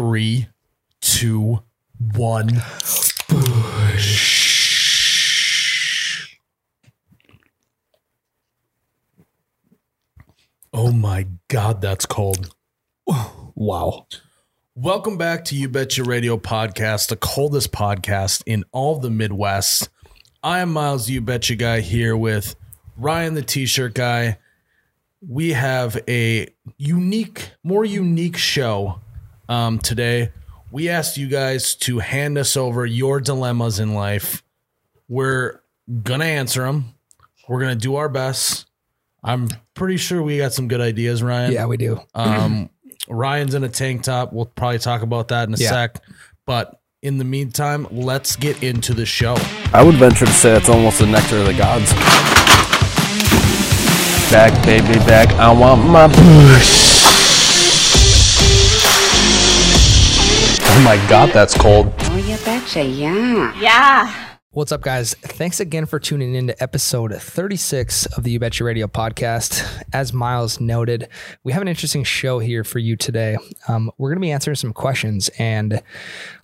Three, two, one. Oh my God, that's cold. Wow. Welcome back to You Betcha Radio Podcast, the coldest podcast in all the Midwest. I am Miles, You Betcha guy, here with Ryan, the T-shirt guy. We have a unique, more unique show um, today. We asked you guys to hand us over your dilemmas in life. We're gonna answer them. We're gonna do our best. I'm pretty sure we got some good ideas, Ryan. Yeah, we do. Um, Ryan's in a tank top. We'll probably talk about that in a Yeah. sec. But in the meantime, let's get into the show. I would venture to say it's almost the nectar of the gods. Back, baby, back. I want my push. Oh my god, that's cold. Oh, you betcha, yeah. Yeah. What's up, guys? Thanks again for tuning in to episode 36 of the You Betcha Radio podcast. As Miles noted, we have an interesting show here for you today. Um, we're going to be answering some questions, and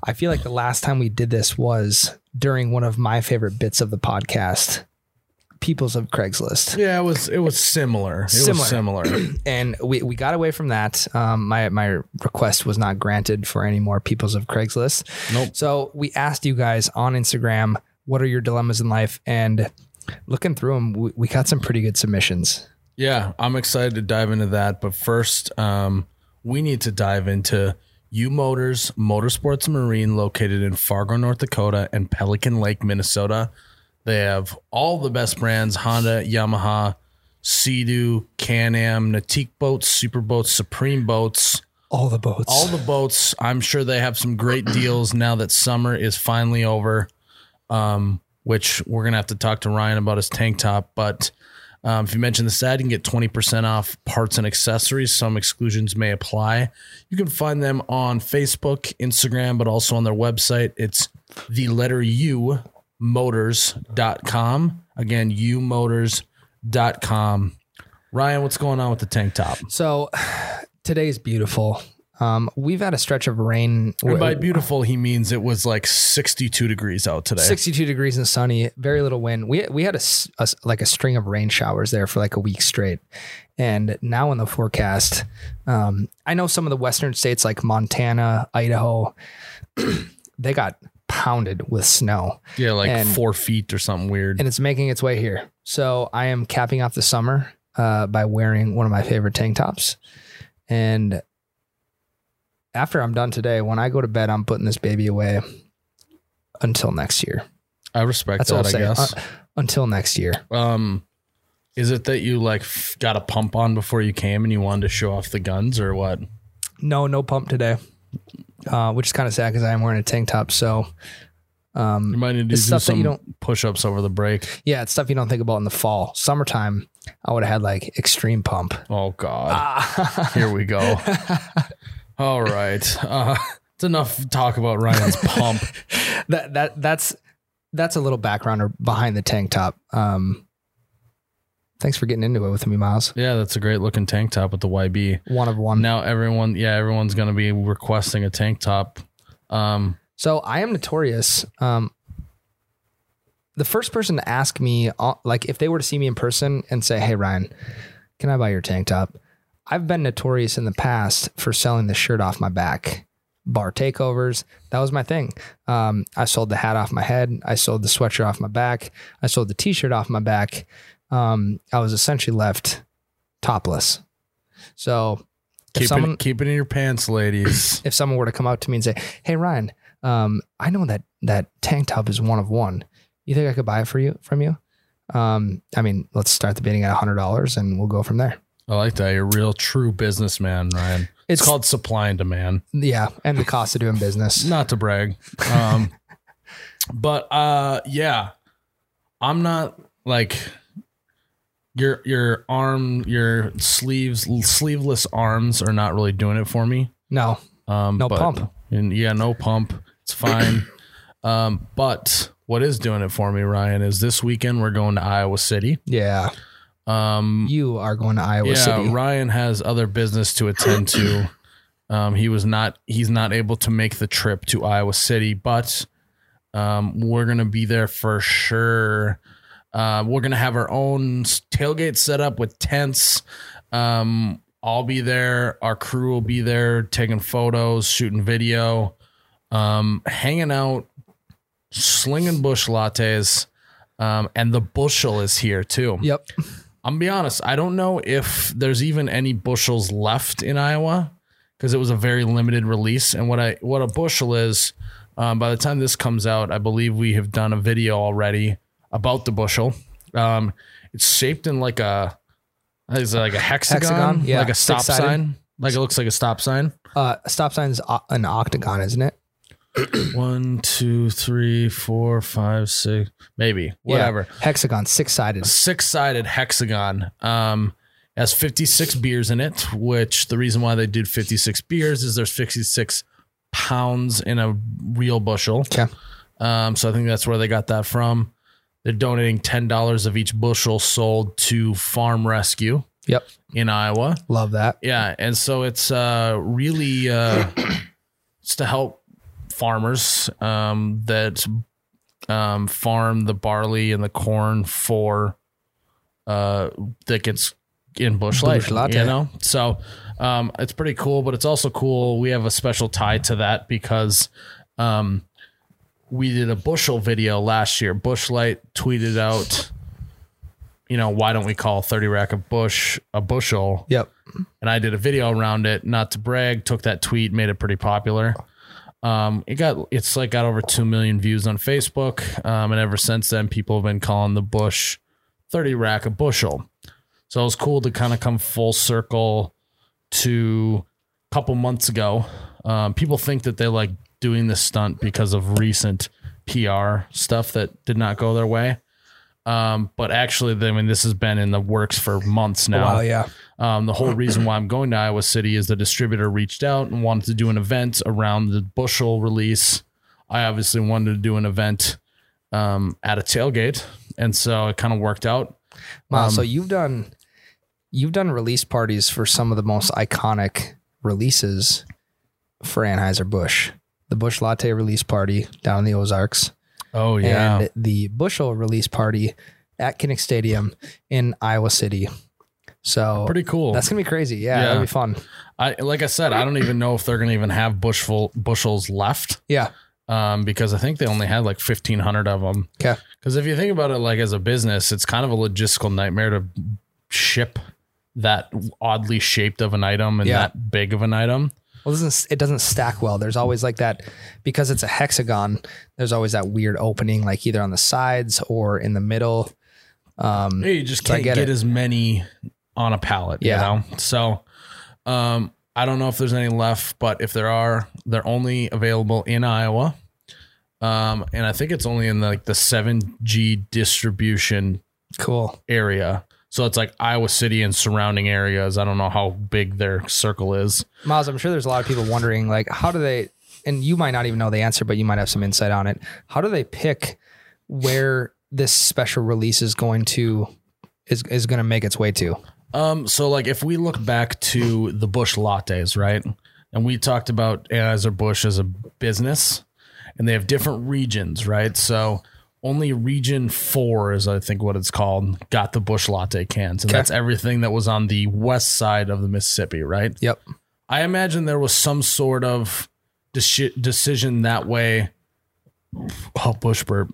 I feel like the last time we did this was during one of my favorite bits of the podcast, Peoples of Craigslist. Yeah, it was it was similar. It Similar. was similar. and we, we got away from that. Um, my my request was not granted for any more peoples of Craigslist. Nope. So we asked you guys on Instagram, what are your dilemmas in life? And looking through them, we, we got some pretty good submissions. yeah, I'm excited to dive into that. But first, um, we need to dive into U Motors Motorsports Marine, located in Fargo, North Dakota, and Pelican Lake, Minnesota. They have all the best brands: Honda, Yamaha, Sea-Doo, Can-Am, Nautique boats, Supra boats, Supreme boats. All the boats. all the boats. I'm sure they have some great deals now that summer is finally over. Um, which we're gonna have to talk to Ryan about his tank top. But um, if you mention the ad, you can get 20% off parts and accessories. Some exclusions may apply. You can find them on Facebook, Instagram, but also on their website. It's the letter U motors.com. Again, U motors.com. Ryan, what's going on with the tank top? so today's beautiful. Um, we've had a stretch of rain. And by beautiful, he means it was like 62 degrees out today. 62 degrees and sunny, very little wind. We we had a, a like a string of rain showers there for like a week straight. And now in the forecast, um, I know some of the western states like Montana, Idaho, they got pounded with snow Yeah, like And- four feet or something weird. and it's making its way here. So I am capping off the summer uh, by wearing one of my favorite tank tops. And after I'm done today, when I go to bed, I'm putting this baby away until next year. I respect That's that, I guess. Uh, until next year. um, is it that you like got a pump on before you came and you wanted to show off the guns or what? No, no pump today, uh, which is kind of sad because I am wearing a tank top. So, You um, might need to It's do stuff that some you don't- push ups over the break. yeah, it's stuff you don't think about in the fall. Summertime, I would have had like extreme pump. Oh, God. Ah. Here we go. All right. Uh, it's enough talk about Ryan's pump. that that that's that's a little background or behind the tank top. Um, thanks for getting into it with me, Miles. Yeah, that's a great looking tank top with the YB. One of one. Now everyone, yeah, everyone's going to be requesting a tank top. Um, So I am notorious. Um, the first person to ask me, uh, like, if they were to see me in person and say, "Hey, Ryan, can I buy your tank top?" I've been notorious in the past for selling the shirt off my back. Bar takeovers, that was my thing. Um, I sold the hat off my head. I sold the sweatshirt off my back. I sold the t-shirt off my back. Um, I was essentially left topless. So keep, someone it, keep it in your pants, ladies. if someone were to come up to me and say, "Hey Ryan, um, I know that that tank top is one of one. You think I could buy it for you from you?" Um, I mean, let's start the bidding at a hundred dollars and we'll go from there. I like that. You're a real true businessman, Ryan. It's, It's- called supply and demand. Yeah, and the cost of doing business. Not to brag. Um, but uh yeah. I'm not like your your arm your sleeves sleeveless arms are not really doing it for me. No, Um No but- pump. And yeah, no pump. It's fine. um, but what is doing it for me, Ryan, is this weekend we're going to Iowa City. yeah, Um you are going to Iowa City. yeah, City. Ryan has other business to attend to. Um, he was not he's not able to make the trip to Iowa City, but um, we're gonna be there for sure. Uh, we're gonna have our own tailgate set up with tents. Um, I'll be there. Our crew will be there, taking photos, shooting video, um, hanging out, slinging Busch lattes, um, and the bushel is here too. Yep. I'm gonna be honest. I don't know if there's even any bushels left in Iowa because it was a very limited release. And what I what a bushel is, um, by the time this comes out, I believe we have done a video already about the bushel. Um, it's shaped in like a is it like a hexagon, Hexagon? Yeah, like a stop six-sided. sign. Like it looks like a stop sign. Uh, a stop sign is o- an octagon, isn't it? One, two, three, four, five, six, maybe whatever. Yeah. Hexagon, six sided. six sided hexagon. Um, has 56 beers in it, which the reason why they did 56 beers is there's 56 pounds in a real bushel. Okay. Um, so I think that's where they got that from. They're donating $10 of each bushel sold to Farm Rescue Yep. in Iowa. Love that. Yeah, and so it's uh, really uh, it's to help farmers um, that um, farm the barley and the corn for uh, that gets in Busch. Busch. You know, so um, it's pretty cool. But it's also cool. We have a special tie to that because um, we did a bushel video last year. Busch Light tweeted out. You know, why don't we call 30 rack of Busch a bushel? Yep. and I did a video around it. Not to brag, took that tweet, made it pretty popular. Um, it got it's like got over two million views on Facebook, um, and ever since then, people have been calling the Busch thirty rack a bushel. So it was cool to kind of come full circle to a couple months ago. Um, people think that they like doing this stunt because of recent PR stuff that did not go their way. Um, but actually, I mean, this has been in the works for months now. Yeah. Um, the whole reason why I'm going to Iowa City is the distributor reached out and wanted to do an event around the bushel release. I obviously wanted to do an event um, at a tailgate, and so it kind of worked out. Wow. Um, so you've done you've done release parties for some of the most iconic releases for Anheuser Busch. The Busch Latte release party down in the Ozarks, Oh yeah. and the Bushel release party at Kinnick Stadium in Iowa City. So pretty cool. that's gonna be crazy. Yeah, Yeah. that'll be fun. I like I said, I don't even know if they're going to even have bushful bushels left Yeah. um, because I think they only had like 1,500 of them. Okay. Because if you think about it, like as a business, it's kind of a logistical nightmare to ship that oddly shaped of an item and Yeah. that big of an item. Well, it doesn't it doesn't stack well. There's always like that because it's a hexagon. There's always that weird opening, like either on the sides or in the middle. Um, Yeah, you just can't get get, as many on a pallet, Yeah. you know? So um I don't know if there's any left, but if there are, they're only available in Iowa. Um and I think it's only in like the 7G distribution cool. area. So it's like Iowa City and surrounding areas. I don't know how big their circle is. Miles, I'm sure there's a lot of people wondering, like, how do they? And you might not even know the answer, but you might have some insight on it. How do they pick where this special release is going to is is going to make its way to? Um, so like if we look back to the Busch lattes, right? And we talked about Anheuser Busch as a business, and they have different regions, right? So only region four is I think what it's called, got the Busch latte cans. And Okay. that's everything that was on the west side of the Mississippi, right? Yep. I imagine there was some sort of deci- decision that way. Oh, Bush burp.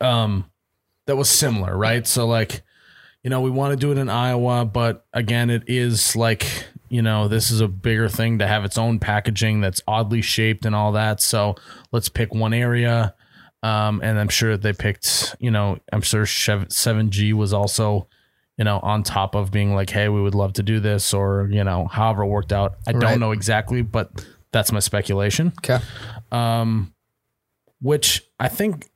Um, that was similar, right? So like, you know, we want to do it in Iowa, but again, it is like, you know, this is a bigger thing to have its own packaging that's oddly shaped and all that. So let's pick one area. Um, and I'm sure they picked, you know, I'm sure 7G was also, you know, on top of being like, hey, we would love to do this, or, you know, however it worked out. I Right. don't know exactly, but that's my speculation Okay. um, which I think,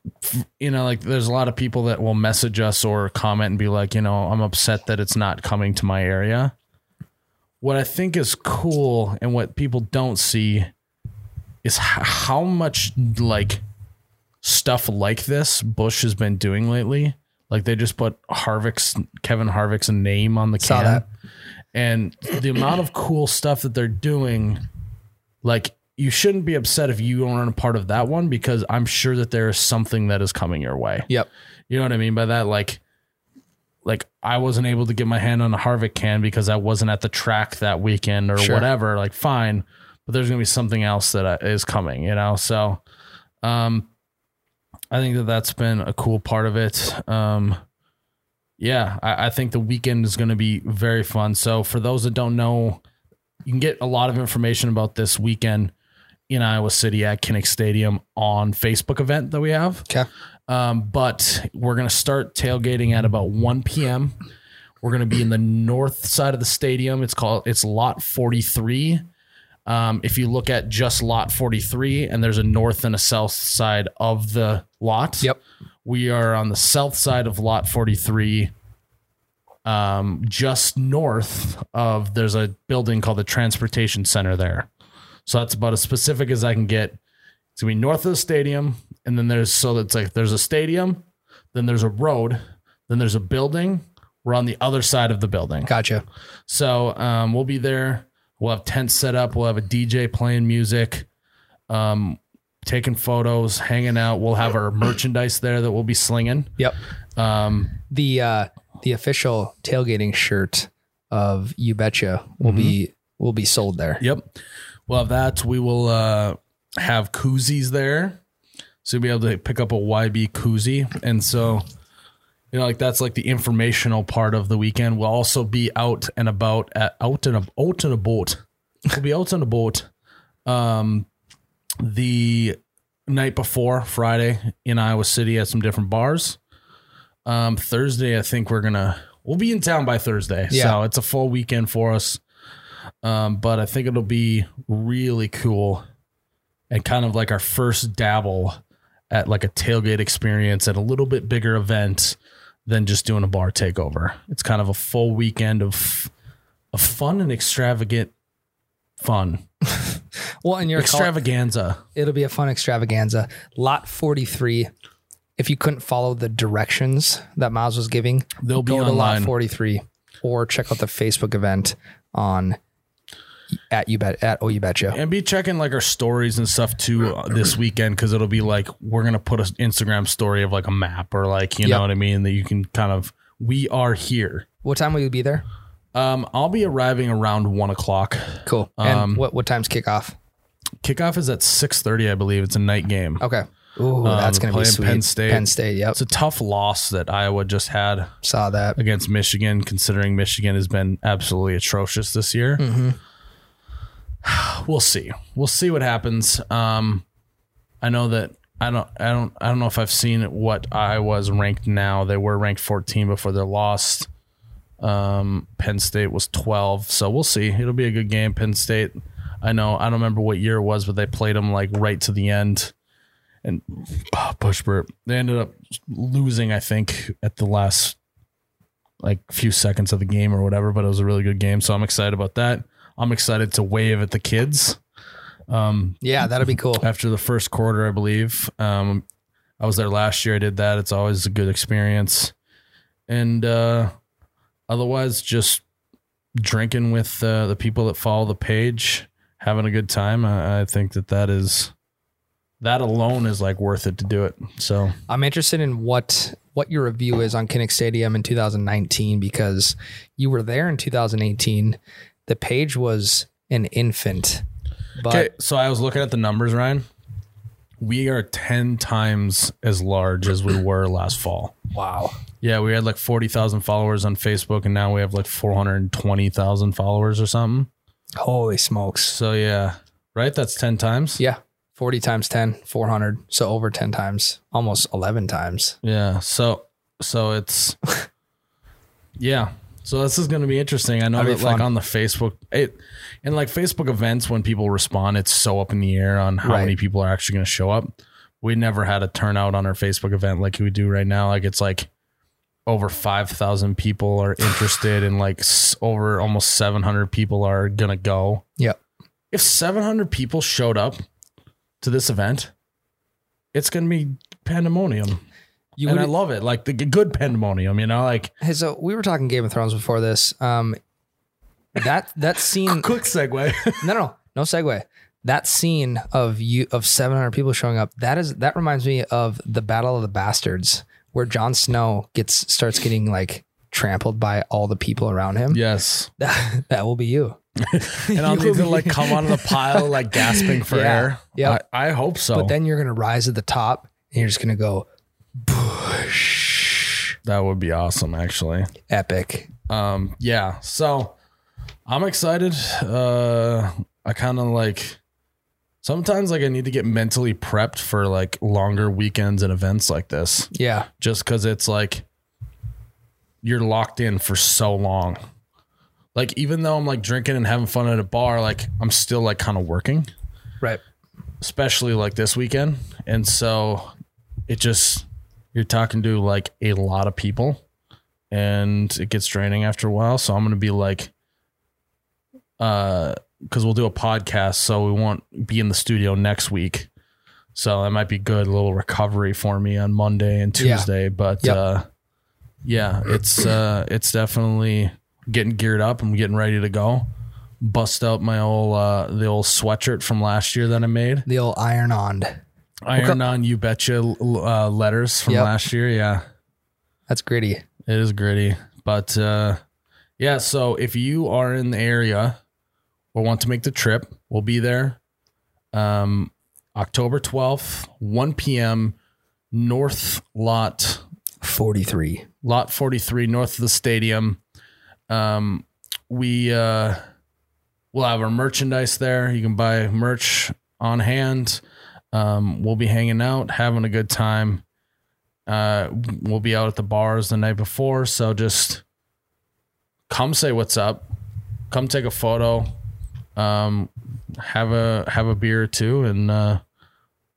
you know, like there's a lot of people that will message us or comment and be like, you know, I'm upset that it's not coming to my area. What I think is cool and what people don't see is how much like stuff like this Busch has been doing lately. Like they just put Harvick's Kevin Harvick's name on the Saw can. that. and the amount of cool stuff that they're doing, like you shouldn't be upset if you aren't a part of that one because I'm sure that there is something that is coming your way. Yep. You know what I mean by that? Like, like I wasn't able to get my hand on a Harvick can because I wasn't at the track that weekend or Sure. whatever. Like, fine, but there's gonna be something else that uh, coming. You know, so um, I think that that's been a cool part of it. Um, yeah, I, I think the weekend is going to be very fun. So for those that don't know, you can get a lot of information about this weekend in Iowa City at Kinnick Stadium on Facebook event that we have. Okay. Um, but we're going to start tailgating at about 1 p.m. We're going to be in the north side of the stadium. It's called, it's lot 43. Um, if you look at just lot 43 and there's a north and a south side of the lot. Yep. We are on the south side of lot 43. Um, just north of there's a building called the transportation center there. So that's about as specific as I can get. It's gonna be north of the stadium, and then there's so it's like there's a stadium, then there's a road, then there's a building. We're on the other side of the building. Gotcha. So um, we'll be there. We'll have tents set up. We'll have a DJ playing music, um, taking photos, hanging out. We'll have our merchandise there that we'll be slinging. Yep. Um, The uh the official tailgating shirt of You Betcha will be will be sold there. Yep. We'll have that. We will uh, have koozies there. So you'll be able to pick up a YB koozie. And so, you know, like that's like the informational part of the weekend. We'll also be out and about at out and a out in a boat. We'll be out on a boat um the night before Friday in Iowa City at some different bars. Um Thursday, I think we're gonna we'll be in town by Thursday. yeah. So it's a full weekend for us. Um, but I think it'll be really cool and kind of like our first dabble at like a tailgate experience at a little bit bigger event than just doing a bar takeover. It's kind of a full weekend of of fun and extravagant fun. Well, and you're Extravaganza. it'll be a fun extravaganza. Lot 43. If you couldn't follow the directions that Miles was giving, They'll be go to online. lot 43 or check out the Facebook event on at you bet at oh you betcha. And be checking like our stories and stuff too uh, this weekend because it'll be like we're gonna put an Instagram story of like a map or like you Yep. know what I mean that you can kind of we are here. What time will you be there? Um, I'll be arriving around one o'clock. Cool. And Um, what what time's kickoff? Kickoff is at six thirty, I believe. It's a night game. Okay. Ooh, that's gonna be sweet. Penn State. Penn State. Yep. It's a tough loss that Iowa just had Saw that. against Michigan, considering Michigan has been absolutely atrocious this year. Mm-hmm. We'll see. We'll see what happens. Um, I know that I don't. I don't. I don't know if I've seen what Iowa's ranked now. They were ranked 14 before they lost. Um, Penn State was 12, so we'll see. It'll be a good game. Penn State. I know. I don't remember what year it was, but they played them like right to the end. And oh, push burp. They ended up losing, I think, at the last like few seconds of the game or whatever. But it was a really good game, so I'm excited about that. I'm excited to wave at the kids Yeah, that'll be cool. after the first quarter, I believe. Um, I was there last year. I did that. It's always a good experience. And uh, otherwise, just drinking with uh, the people that follow the page, having a good time. I, I think that that is that alone is like worth it to do it. So I'm interested in what what your review is on Kinnick Stadium in 2019 because you were there in 2018. The page was an infant, but okay, so I was looking at the numbers, Ryan. We are ten times as large as we were last fall. wow, Yeah, we had like 40,000 followers on Facebook and now we have like 420,000 followers or something. holy smokes! So yeah, right? That's 10 times. Yeah, 40 times 10, 400, so over 10 times, almost 11 times. Yeah. So so it's Yeah. So this is going to be interesting. I know That'd that like on the Facebook it and like Facebook events when people respond it's so up in the air on how Right. many people are actually going to show up. We never had a turnout on our Facebook event like we do right now. Like it's like over 5,000 people are interested and like over almost 700 people are going to go. Yep. If 700 people showed up to this event, it's going to be pandemonium. You and I love it. Like the good pandemonium, you know, like Hey, so we were talking Game of Thrones before this. Um, that that scene Quick segue. no no no segue that scene of you of 700 people showing up that is that reminds me of the battle of the bastards where Jon Snow gets starts getting like trampled by all the people around him yes. that, that will be you And I'll need to like come onto the pile like gasping for Yeah. air. Yeah. I, I hope so. but then you're gonna rise at the top and you're just gonna go that would be awesome actually. epic Um yeah. So I'm excited. Uh I kind of like sometimes like I need to get mentally prepped for like longer weekends and events like this. yeah just because it's like you're locked in for so long. Like even though I'm like drinking and having fun at a bar, like I'm still like kind of working, right especially like this weekend. And so it just you're talking to like a lot of people and it gets draining after a while. So I'm gonna be like uh because we'll do a podcast, so we won't be in the studio next week. So that might be good, a little recovery for me on Monday and Yeah. Tuesday. But Yep. uh yeah, it's uh it's definitely getting geared up. I'm getting ready to go. Bust out my old uh the old sweatshirt from last year that I made. the old iron on Iron on you betcha uh, letters from Yep. last year. Yeah. that's gritty It is gritty. But uh yeah, so if you are in the area or want to make the trip, we'll be there. Um October 12th, 1 p.m. North Lot 43 lot 43 north of the stadium um we uh we'll have our merchandise there you can buy merch on hand um we'll be hanging out having a good time. Uh we'll be out at the bars the night before so just come say what's up. Come take a photo. Um have a have a beer or two and uh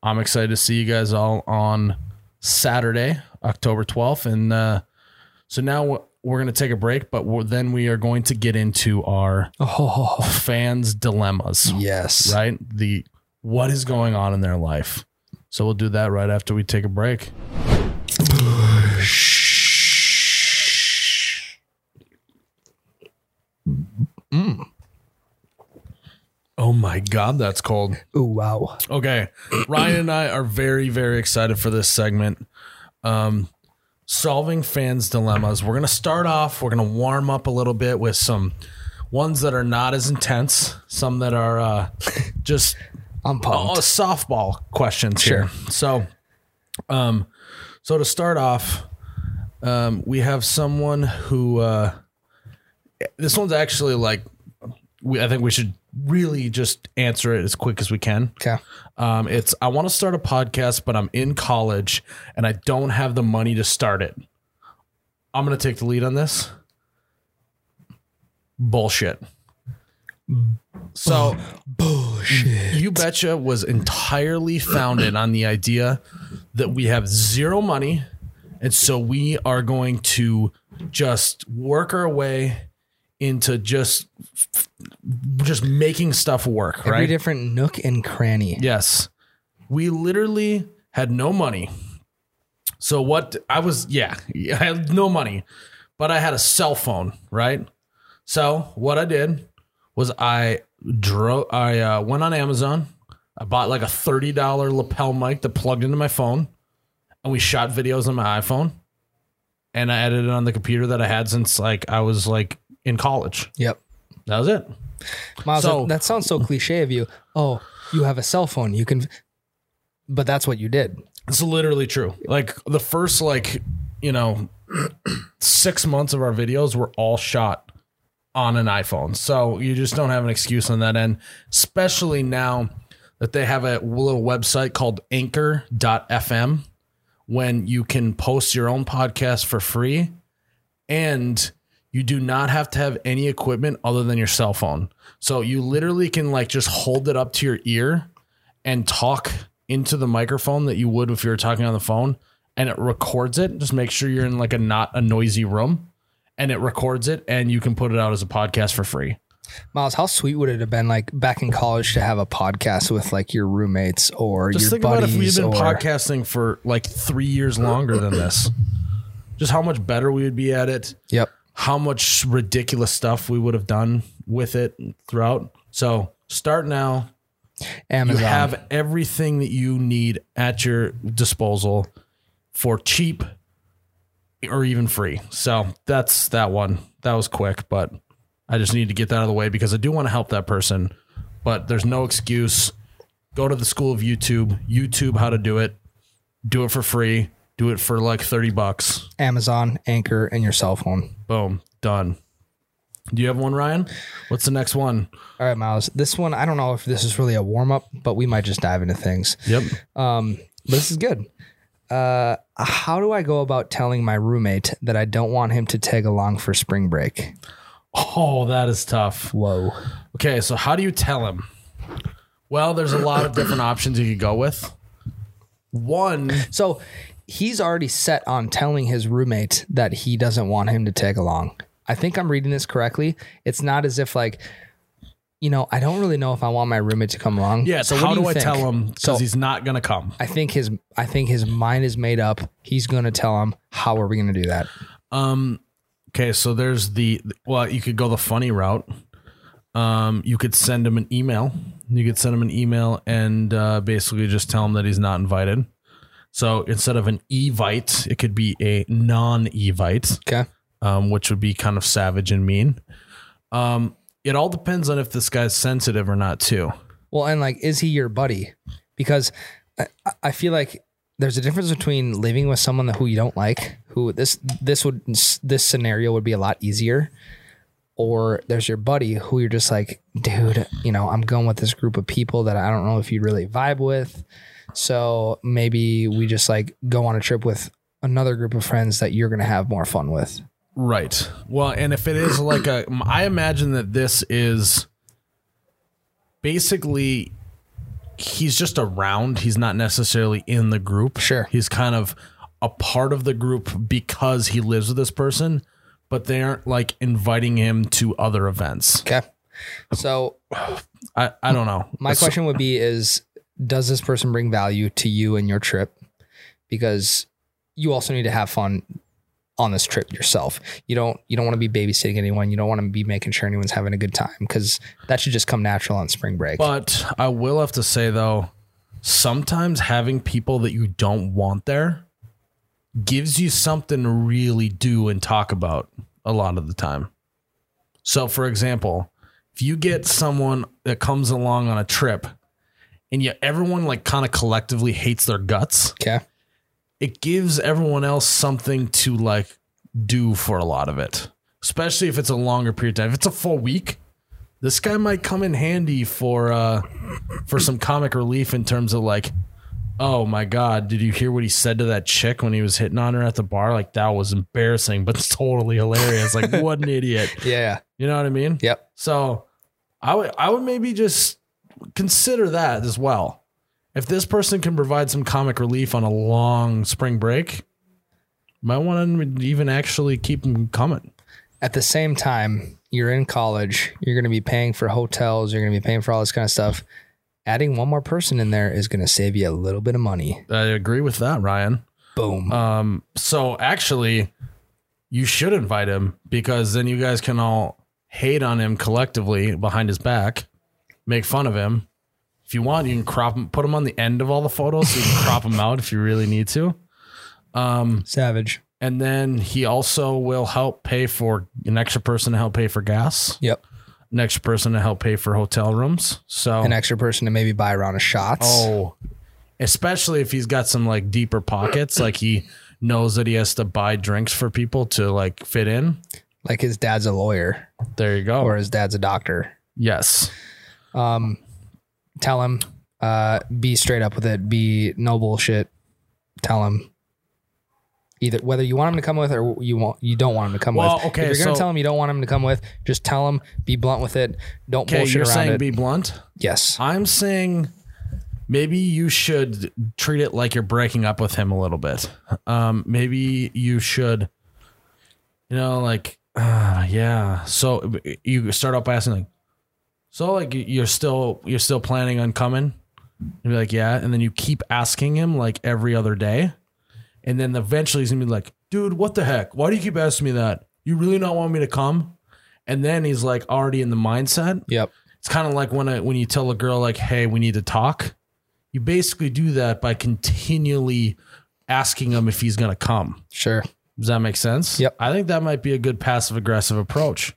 i'm excited to see you guys all on saturday october 12th and uh so now we're going to take a break, but we're, then we are going to get into our oh. fans' dilemmas, yes. Right? The what is going on in their life. So we'll do that right after we take a break. Oh my God, that's cold. Oh, wow Okay. Ryan and I are very, very excited for this segment. Um, solving fans' dilemmas. We're going to start off, we're going to warm up a little bit with some ones that are not as intense, some that are uh, just I'm pumped. oh, softball questions here. So, um, so to start off, um, we have someone who, uh, this one's actually like, we, I think we should really just answer it as quick as we can. okay Um, it's I want to start a podcast, but I'm in college and I don't have the money to start it. I'm gonna take the lead on this. Bullshit. So bullshit. You betcha was entirely founded on the idea that we have zero money, and so we are going to just work our way into just just making stuff work. every right? different nook and cranny Yes. We literally had no money. So what I was yeah, I had no money, but I had a cell phone, right? So what I did was I drove I uh, went on Amazon. I bought like a $30 lapel mic that plugged into my phone and we shot videos on my iPhone and I edited on the computer that I had since like I was like in college. yep That was it. Miles, So- that, that sounds so cliche of you. Oh, you have a cell phone. You can, but that's what you did. It's literally true. Like the first like, you know, 6 months of our videos were all shot on an iPhone. So you just don't have an excuse on that end, especially now that they have a little website called anchor.fm when you can post your own podcast for free and you do not have to have any equipment other than your cell phone. So you literally can like just hold it up to your ear and talk into the microphone that you would if you were talking on the phone and it records it. Just make sure you're in like a not a noisy room and it records it and you can put it out as a podcast for free. Miles, how sweet would it have been like back in college to have a podcast with like your roommates or Just your think buddies? about if we'd been or, podcasting for like three years longer than this. Just how much better we would be at it. Yep. how much ridiculous stuff we would have done with it throughout. So start now. Amazon. You have everything that you need at your disposal for cheap or even free. So that's that one. That was quick, but I just need to get that out of the way because I do want to help that person. But there's no excuse. Go to the school of YouTube, YouTube how to do it. Do it for free. Do it for like 30 bucks. Amazon, Anchor, and your cell phone. Boom. Done. Do you have one, Ryan? What's the next one? All right, Miles. This one, I don't know if this is really a warm up, but we might just dive into things. Yep. Um, but this is good. Uh, how do I go about telling my roommate that I don't want him to tag along for spring break? Oh, that is tough. Whoa. Okay, so how do you tell him? Well, there's a lot of different options you could go with. One, So he's already set on telling his roommate that he doesn't want him to tag along. I think I'm reading this correctly. It's not as if like, you know, I don't really know if I want my roommate to come along. yeah. So how do, you I think? tell him? Because So he's not gonna come. I think his I think his mind is made up. He's gonna tell him. How are we gonna do that? Um. Okay, so there's the well, you could go the funny route. Um, you could send him an email. You could send him an email and uh, basically just tell him that he's not invited. So instead of an evite, it could be a non-evite. Okay. um, which would be kind of savage and mean. Um, it all depends on if this guy's sensitive or not, too. Well, and like, is he your buddy? Because I, I feel like there's a difference between living with someone who you don't like, who this this would this scenario would be a lot easier, or there's your buddy who you're just like, dude, you know, I'm going with this group of people that I don't know if you really vibe with. So maybe we just like go on a trip with another group of friends that you're gonna have more fun with. Right. Well, and if it is like a, I imagine that this is basically he's just around. He's not necessarily in the group. Sure. He's kind of a part of the group because he lives with this person, but they aren't like inviting him to other events. Okay. So I, I don't know. My So- question would be is does this person bring value to you and your trip? Because you also need to have fun on this trip yourself. You don't you don't want to be babysitting anyone. You don't want to be making sure anyone's having a good time because that should just come natural on spring break. But I will have to say though, sometimes having people that you don't want there gives you something to really do and talk about a lot of the time. So for example, if you get someone that comes along on a trip and yet everyone like kind of collectively hates their guts, okay. It gives everyone else something to like do for a lot of it. Especially if it's a longer period of time. If it's a full week, this guy might come in handy for uh for some comic relief in terms of like, oh my god, did you hear what he said to that chick when he was hitting on her at the bar? Like that was embarrassing, but totally hilarious. Like what an idiot. Yeah. You know what I mean? Yep. So I would I would maybe just consider that as well. If this person can provide some comic relief on a long spring break, might want to even actually keep them coming. At the same time, you're in college, you're going to be paying for hotels, you're going to be paying for all this kind of stuff. Adding one more person in there is going to save you a little bit of money. I agree with that, Ryan. Boom. Um, so actually, you should invite him because then you guys can all hate on him collectively behind his back, make fun of him. If you want, you can crop them, put them on the end of all the photos so you can crop them out if you really need to. Savage. And then he also will help pay for an extra person to help pay for gas, Yep. an extra person to help pay for hotel rooms. So, An extra person to maybe buy a round of shots. oh, especially if he's got some like deeper pockets, like he knows that he has to buy drinks for people to like fit in. Like his dad's a lawyer There you go. or his dad's a doctor. yes. Um, tell him, uh, be straight up with it. Be no bullshit. Tell him either whether you want him to come with or you want you don't want him to come Well, with. okay, if you're gonna tell him you don't want him to come with, just tell him. Be blunt with it. Don't Okay, bullshit you're around saying it. be blunt. yes. I'm saying maybe you should treat it like you're breaking up with him a little bit. Um, maybe you should, you know, like, uh, yeah. So you start off by asking like, so like you're still you're still planning on coming? And be like, yeah. And then you keep asking him like every other day, and then eventually he's gonna be like, dude, what the heck? Why do you keep asking me that? You really not want me to come? And then he's like already in the mindset. Yep. It's kind of like when I, when you tell a girl like, "Hey, we need to talk." You basically do that by continually asking him if he's to come. Sure. Does that make sense? Yep. I think that might be a good passive aggressive approach.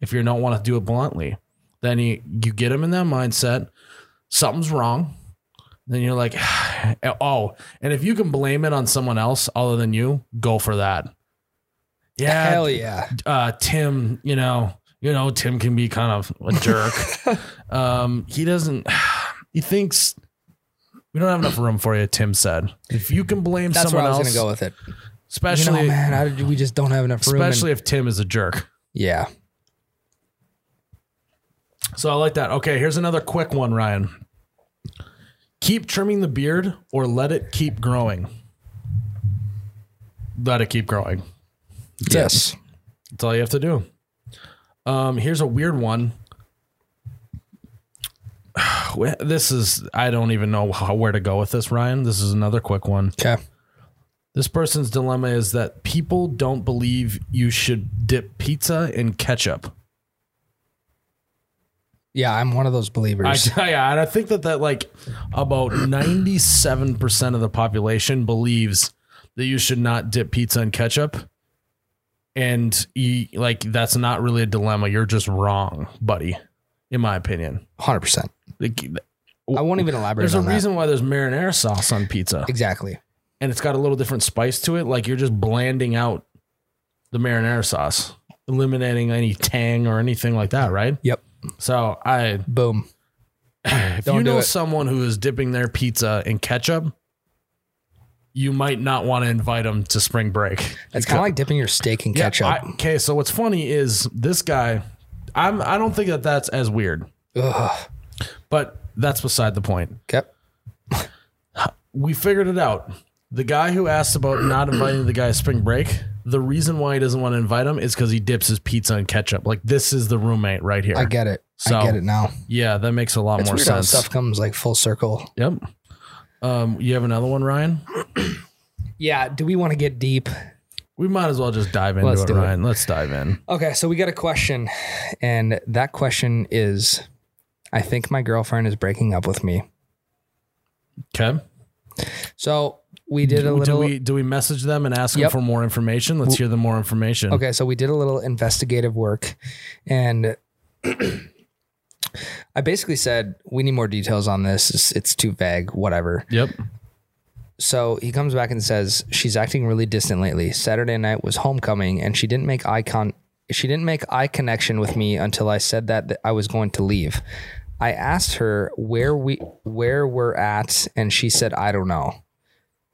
If you don't want to do it bluntly, then you you get them in that mindset. Something's wrong. Then you're like, oh, and if you can blame it on someone else other than you, go for that. Yeah, Hell yeah. uh, Tim, you know, you know, Tim can be kind of a jerk. um, he doesn't. He thinks we don't have enough room for you. Tim said, if you can blame That's where someone I was else, going to go with it. especially you know, man, I, we just don't have enough room. and- especially if Tim is a jerk. yeah. So I like that. Okay, here's another quick one, Ryan. Keep trimming the beard or let it keep growing. Let it keep growing. Yes. That's all you have to do. Um, here's a weird one. This is I don't even know how, where to go with this, Ryan. This is another quick one. Okay. This person's dilemma is that people don't believe you should dip pizza in ketchup. Yeah, I'm one of those believers. I, yeah, and I think that that like about ninety seven percent of the population believes that you should not dip pizza in ketchup, and you, like that's not really a dilemma. You're just wrong, buddy. In my opinion, 100%. like, I won't even elaborate there's a that. reason why there's marinara sauce on pizza, Exactly. and it's got a little different spice to it. Like you're just blanding out the marinara sauce, eliminating any tang or anything like that, right? Yep. So I Boom. if Don't you know someone who is dipping their pizza in ketchup, you might not want to invite them to spring break. It's kind of like dipping your steak in Yeah, ketchup. I- okay, so what's funny is this guy. I'm. I don't think that that's as weird, Ugh. but that's beside the point. Okay. We figured it out. The guy who asked about not inviting the guy spring break. The reason why he doesn't want to invite him is because he dips his pizza in ketchup. Like this is the roommate right here. I get it. So- I get it now. yeah, that makes a lot It's more weird how sense. stuff comes like full circle. Yep. Um, you have another one, Ryan? Yeah. Do we want to get deep? We might as well just dive into Let's it, do it. Ryan. Let's dive in. Okay. So we got a question. And that question is I think my girlfriend is breaking up with me. Okay. So we did a Do little. we do we message them and ask Yep. them for more information? Let's hear the more information. Okay, so we did a little investigative work and I basically said we need more details on this. It's, it's too vague, whatever. Yep. So he comes back and says she's acting really distant lately. Saturday night was homecoming and she didn't make eye con she didn't make eye connection with me until I said that, that I was going to leave. I asked her where we where we're at and she said I don't know.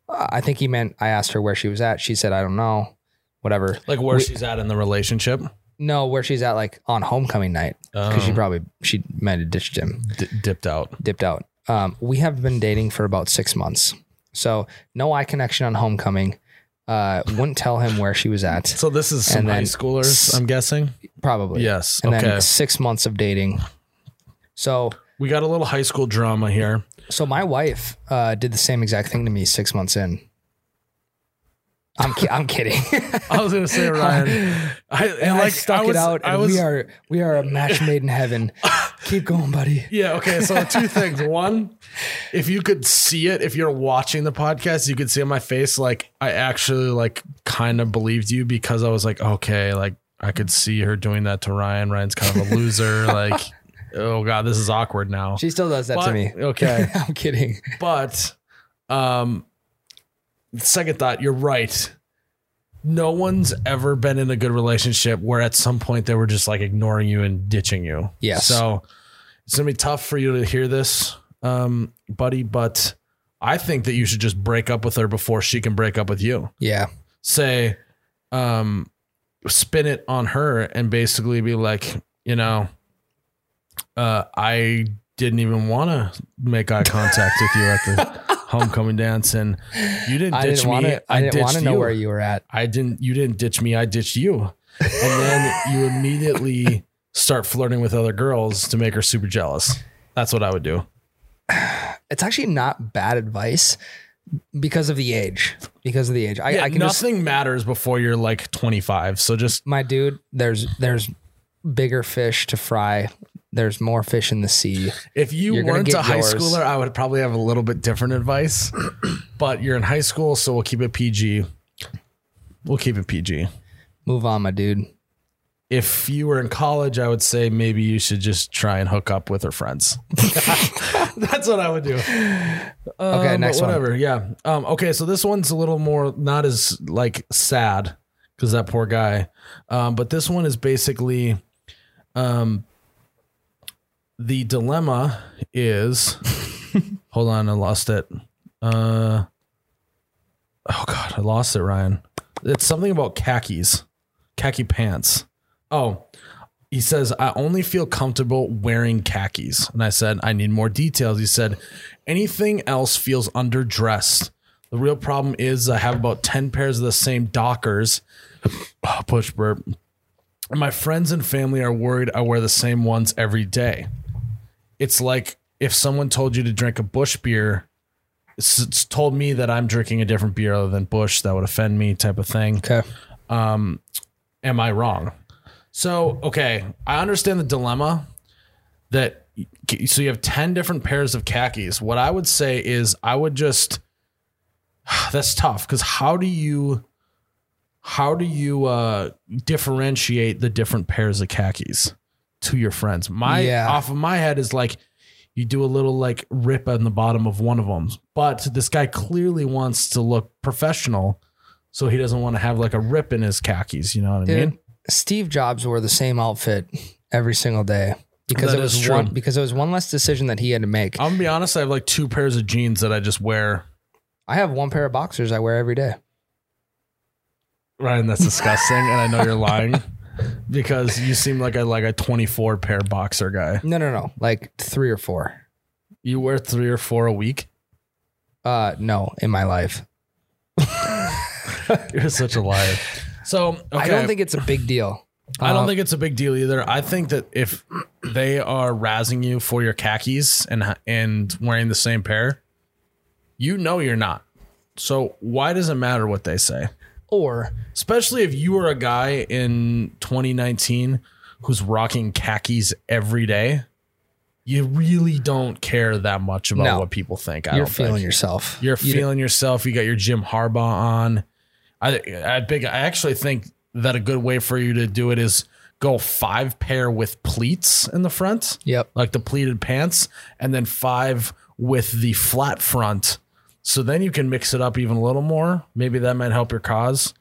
Uh, I think he meant I asked her where she was at. She said I don't know. Whatever. Like where We- she's at in the relationship. No, where she's at like on homecoming night because she Oh. probably she might have ditched him, D- dipped out. dipped out. Um, we have been dating for about six months, so no eye connection on homecoming. Uh, wouldn't tell him where she was at. So this is some And high schoolers, I'm guessing. Probably Yes. And okay. then six months of dating. So we got a little high school drama here. so my wife uh, did the same exact thing to me six months in. I'm ki- I'm kidding. I was gonna say Ryan. I, and like I stuck I was, it out, I and was, we are we are a match made in heaven. Keep going, buddy. Yeah. Okay. So two things. One, if you could see it, if you're watching the podcast, you could see on my face, like I actually like kind of believed you because I was like, okay, like I could see her doing that to Ryan. Ryan's kind of a loser. like, oh god, this is awkward now. She still does that But- to me. Okay. I'm kidding. But, um, second thought, you're right. No one's ever been in a good relationship where at some point they were just like ignoring you and ditching you. Yes. So it's gonna be tough for you to hear this, um, buddy. But I think that you should just break up with her before she can break up with you. Yeah. Say, um, spin it on her and basically be like, you know, uh, I didn't even want to make eye contact with you at the homecoming dance, and you didn't I ditch didn't me. want to. I, didn't want to know you. where you were at. I didn't. You didn't ditch me. I ditched you, and then you immediately start flirting with other girls to make her super jealous. That's what I would do. It's actually not bad advice because of the age. Because of the age, I, Yeah, I can just nothing matters before you're like 25. So just my dude. There's there's bigger fish to fry. There's more fish in the sea. if you You're weren't a high yours. schooler, I would probably have a little bit different advice. but you're in high school, so we'll keep it PG. We'll keep it PG. Move on, my dude. If you were in college, I would say maybe you should just try and hook up with her friends. That's what I would do. Okay, Um, next but one. whatever. Yeah. Um, okay, so this one's a little more not as like sad because that poor guy. Um, but this one is basically, um, the dilemma is. hold on, I lost it. Uh, oh God, I lost it, Ryan. It's something about khakis, khaki pants. Oh, he says, I only feel comfortable wearing khakis. And I said, I need more details. He said, anything else feels underdressed. The real problem is I have about 10 pairs of the same Dockers. Push burp. And my friends and family are worried I wear the same ones every day. It's like if someone told you to drink a Busch beer, it's, it's told me that I'm drinking a different beer other than Busch, that would offend me, type of thing Okay. am I wrong? So, okay, I understand the dilemma that so you have 10 different pairs of khakis. What I would say is I would just that's tough cuz how do you how do you uh differentiate the different pairs of khakis to your friends? My Yeah. off of my head is like you do a little like rip on the bottom of one of them. But this guy clearly wants to look professional. So he doesn't want to have like a rip in his khakis. You know what I Dude, mean? Steve Jobs wore the same outfit every single day because That it was one because it was one less decision that he had to make. I'm gonna be honest. I have like two pairs of jeans that I just wear. I have one pair of boxers I wear every day. Ryan, that's disgusting, and I know you're lying because you seem like a like a 24 pair boxer guy. No, no, no, like three or four. You wear three or four a week. Uh, no, in my life, You're such a liar. So okay. I don't think it's a big deal. I don't Uh, think it's a big deal either. I think that if they are razzing you for your khakis and and wearing the same pair, you know you're not. So why does it matter what they say? Or Especially if you are a guy in 2019 who's rocking khakis every day, you really don't care that much about No. what people think. I you're feeling think. yourself. You're You feeling yourself. You got your Jim Harbaugh on. I I big. I actually think that a good way for you to do it is go five pair with pleats in the front, Yep. like the pleated pants, and then five with the flat front. So then you can mix it up even a little more. Maybe that might help your cause.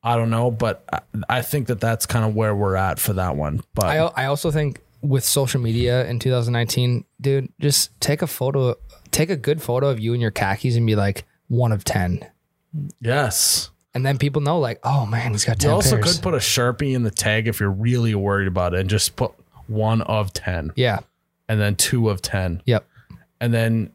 I don't know, but I, I think that that's kind of where we're at for that one. But I I also think with social media in 2019, dude, just take a photo, take a good photo of you in your khakis and be like one of ten, yes, and then people know like, oh man, he's got you ten also pairs. could put a sharpie in the tag if you're really worried about it, and just put one of ten. yeah. and then two of 10. Yep. And then,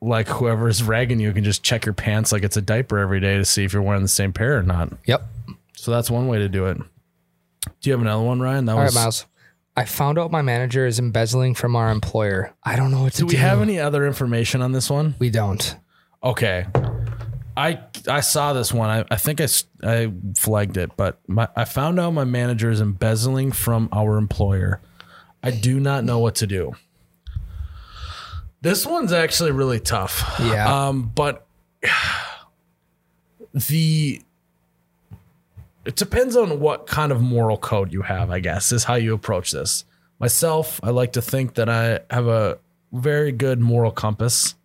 like, whoever's ragging you can just check your pants like it's a diaper every day to see if you're wearing the same pair or not. Yep. So that's one way to do it. Do you have another one, Ryan? That All right, was. Miles. I found out my manager is embezzling from our employer. I don't know what to do do. we have any other information on this one? We don't. Okay. I I saw this one. I, I think I, I flagged it, but my, I found out my manager is embezzling from our employer. I do not know what to do. This one's actually really tough. Yeah. Um, but the it depends on what kind of moral code you have, I guess, is how you approach this. Myself, I like to think that I have a very good moral compass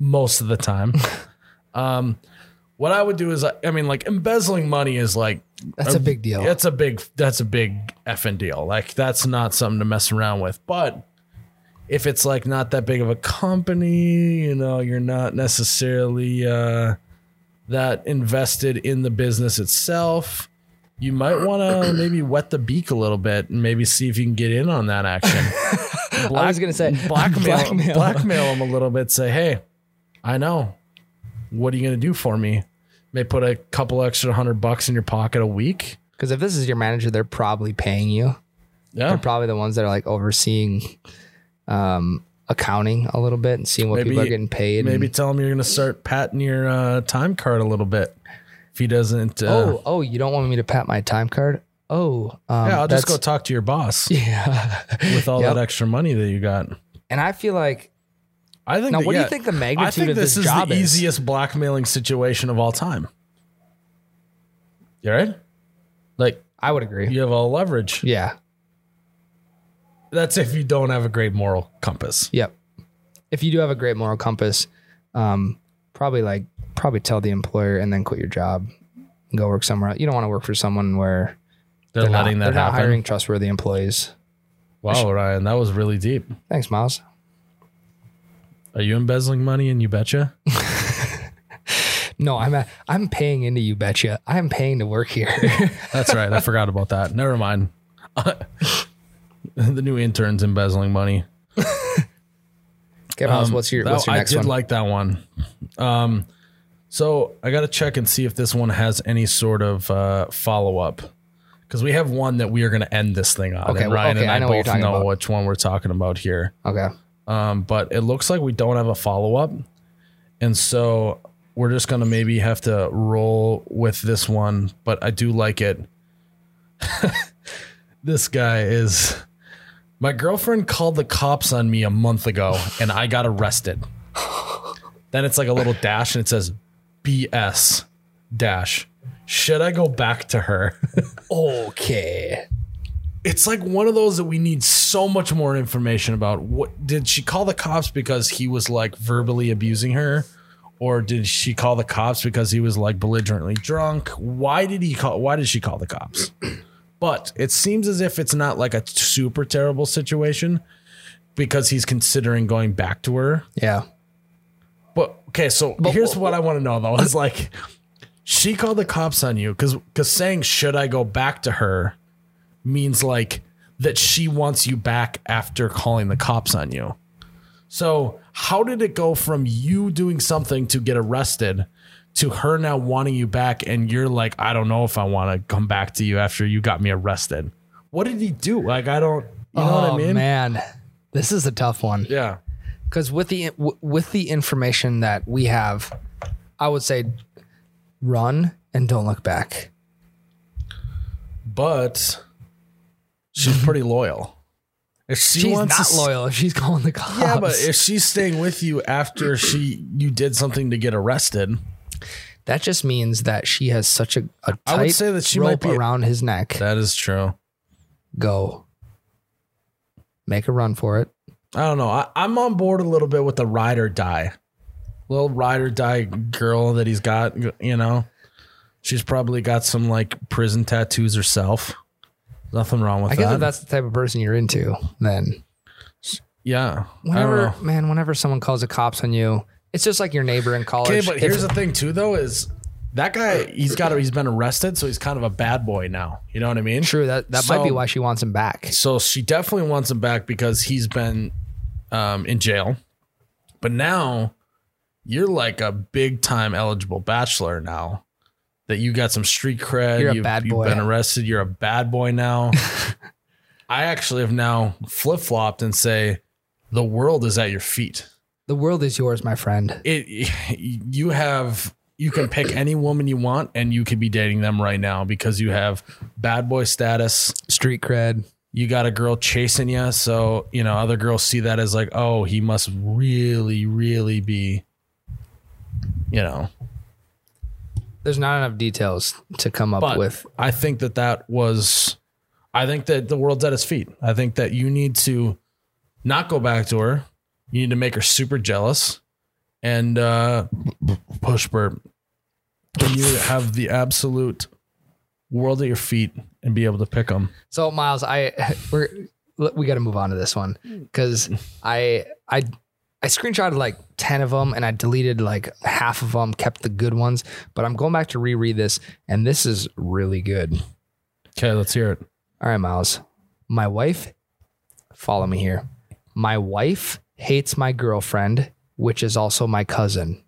most of the time. um, what I would do is, I I mean, like embezzling money is like That's a big deal. That's a big. That's a big effing deal. Like that's not something to mess around with. But if it's like not that big of a company, you know, you're not necessarily uh, that invested in the business itself. You might want to maybe wet the beak a little bit and maybe see if you can get in on that action. I was gonna say blackmail, blackmail. blackmail them a little bit. Say, hey, I know. What are you going to do for me? May put a couple extra hundred bucks in your pocket a week. Because if this is your manager, they're probably paying you. Yeah, They're probably the ones that are like overseeing um, accounting a little bit and seeing what people are getting paid. Maybe and- tell him you're going to start patting your uh, time card a little bit. If he doesn't, uh, oh, oh, you don't want me to pat my time card? Oh, um, yeah, I'll just go talk to your boss Yeah. with all Yep. that extra money that you got. And I feel like I think. now, that- what do you think the I think of this, this, is the is? easiest blackmailing situation of all time. You right? Like I would agree. you have all leverage. Yeah. That's if you don't have a great moral compass. Yep. If you do have a great moral compass, um, probably like probably tell the employer and then quit your job, and go work somewhere. else. You don't want to work for someone where They're, they're letting not, that they're not happen. hiring trustworthy employees. Wow, Ryan, that was really deep. Thanks, Miles. Are you embezzling money and you betcha? No, I'm a, I'm paying into you, betcha. I'm paying to work here. That's right. I forgot about that. Never mind. the new intern's embezzling money. okay, Miles, Um, what's your what's your next I did one? like that one. Um, so I got to check and see if this one has any sort of uh, follow up because we have one that we are going to end this thing on. Okay, and Ryan okay, and I I, know both know about. which one we're talking about here. okay. Um, but it looks like we don't have a follow up, and so we're just going to maybe have to roll with this one. But I do like it. this guy is. My girlfriend called the cops on me a month ago, and I got arrested. Then it's like a little dash and it says BS dash. Should I go back to her? Okay. it's like one of those that we need so much more information about. What did she call the cops because he was like verbally abusing her? Or did she call the cops because he was like belligerently drunk? Why did he call why did she call the cops? But it seems as if it's not like a super terrible situation because he's considering going back to her. Yeah. But okay, so here's what I want to know though is like she called the cops on you because because saying should I go back to her means like that she wants you back after calling the cops on you. So how did it go from you doing something to get arrested to her now wanting you back and you're like I don't know if I want to come back to you after you got me arrested. What did he do? Like I don't you know what I Oh, mean? man, this is a tough one. Yeah. because with the w- with the information that we have, I would say run and don't look back. But she's pretty loyal. If she She's wants not to loyal if she's calling the cops. Yeah, but if she's staying with you after she you did something to get arrested, that just means that she has such a, a tight I would say that she might rope be- around his neck. that is true. Go, make a run for it. I don't know. I, I'm on board a little bit with the ride or die. Little ride or die girl that he's got, you know. She's probably got some like prison tattoos herself. Nothing wrong with that. I guess if that's the type of person you're into, then yeah. I whenever man, whenever someone calls the cops on you, it's just like your neighbor in college. Okay, but If- here's the thing too, though, is that guy he's got he's been arrested, so he's kind of a bad boy now. You know what I mean? true that that might be why she wants him back. So she definitely wants him back because he's been um, in jail. But now you're like a big time eligible bachelor now. That you got some street cred. You're a you've, bad you've boy. been arrested. You're a bad boy now. I actually have now flip flopped and say the world is at your feet. The world is yours, my friend. It you have you can pick any woman you want and you could be dating them right now because you have bad boy status Street cred. you got a girl chasing you so you know other girls see that as like oh he must really really be you know There's not enough details to come up but with. i think that that was i think that the world's at his feet i think that you need to not go back to her you need to make her super jealous and uh push burp and you have the absolute world at your feet and be able to pick them So Miles, I we're we got to move on to this one because I I I screenshotted like ten of them and I deleted like half of them, kept the good ones. But I'm going back to reread this, and this is really good. okay let's hear it All right, Miles. My wife, follow me here. My wife hates my girlfriend, which is also my cousin.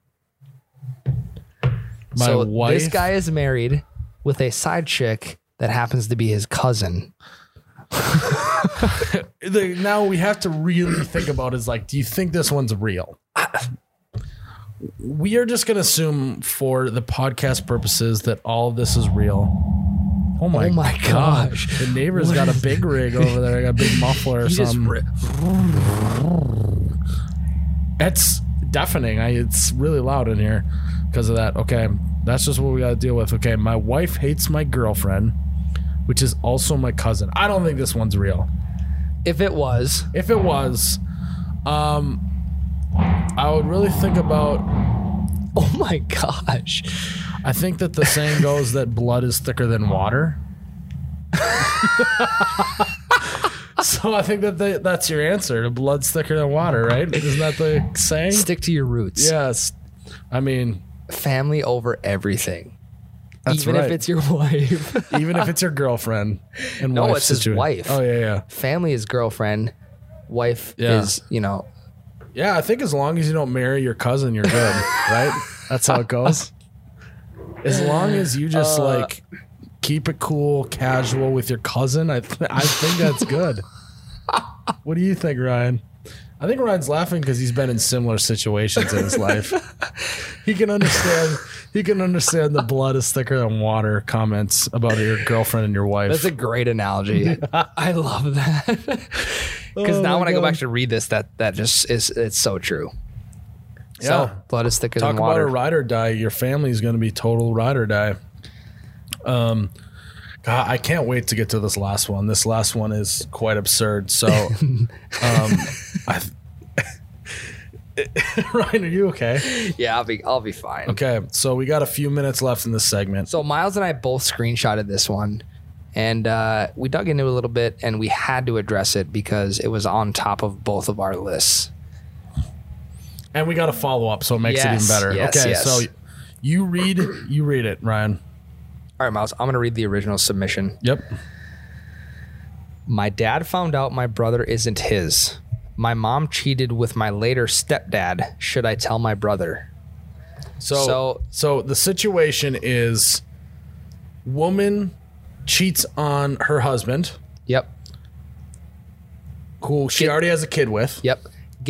my so wife this guy is married with a side chick that happens to be his cousin. the, now we have to really think about is like, do you think this one's real? We are just gonna assume for the podcast purposes that all of this is real. Oh my, Oh my gosh. The neighbor's got a big rig over there, I got a big muffler or He something. ri- It's deafening. I, it's really loud in here because of that. Okay, that's just what we got to deal with. Okay, my wife hates my girlfriend, which is also my cousin. I don't think this one's real. if it was, If it was, um, I would really think about. oh my gosh. I think that the saying goes that blood is thicker than water. so I think that they, that's your answer. Blood's thicker than water, right? Isn't that the saying? Stick to your roots. Yes. I mean, Family over everything. That's Even right. if it's your wife. even if it's your girlfriend and No, it's his wife. Oh yeah, yeah, Family is girlfriend. Wife Yeah. is, you know, yeah. I think as long as you don't marry your cousin, you're good, right? That's how it goes. As long as you just Uh, like keep it cool, casual with your cousin, I th- I think that's good. what do you think, Ryan? I think Ryan's laughing because he's been in similar situations in his life. He can understand. He can understand the blood is thicker than water comments about your girlfriend and your wife. that's a great analogy. I love that. Because Oh now when I go back to read this, that that just is it's so true. Yeah. So blood is thicker Talk than about a ride or die. Your family is going to be total ride or die. Um, God, I can't wait to get to this last one. This last one is quite absurd. So, um, I, Ryan, are you okay? yeah, I'll be I'll be fine. Okay, so we got a few minutes left in this segment. So Miles and I both screenshotted this one, and uh, we dug into it a little bit, and we had to address it because it was on top of both of our lists. And we got a follow up, so it makes it even better. yes, okay, yes. so you read, you read it, Ryan. All right, Miles, I'm gonna read the original submission. Yep. My dad found out my brother isn't his. My mom cheated with my later stepdad. Should I tell my brother? So, so, So- the situation is, woman cheats on her husband, Yep, Cool. she Get- already has a kid with. yep.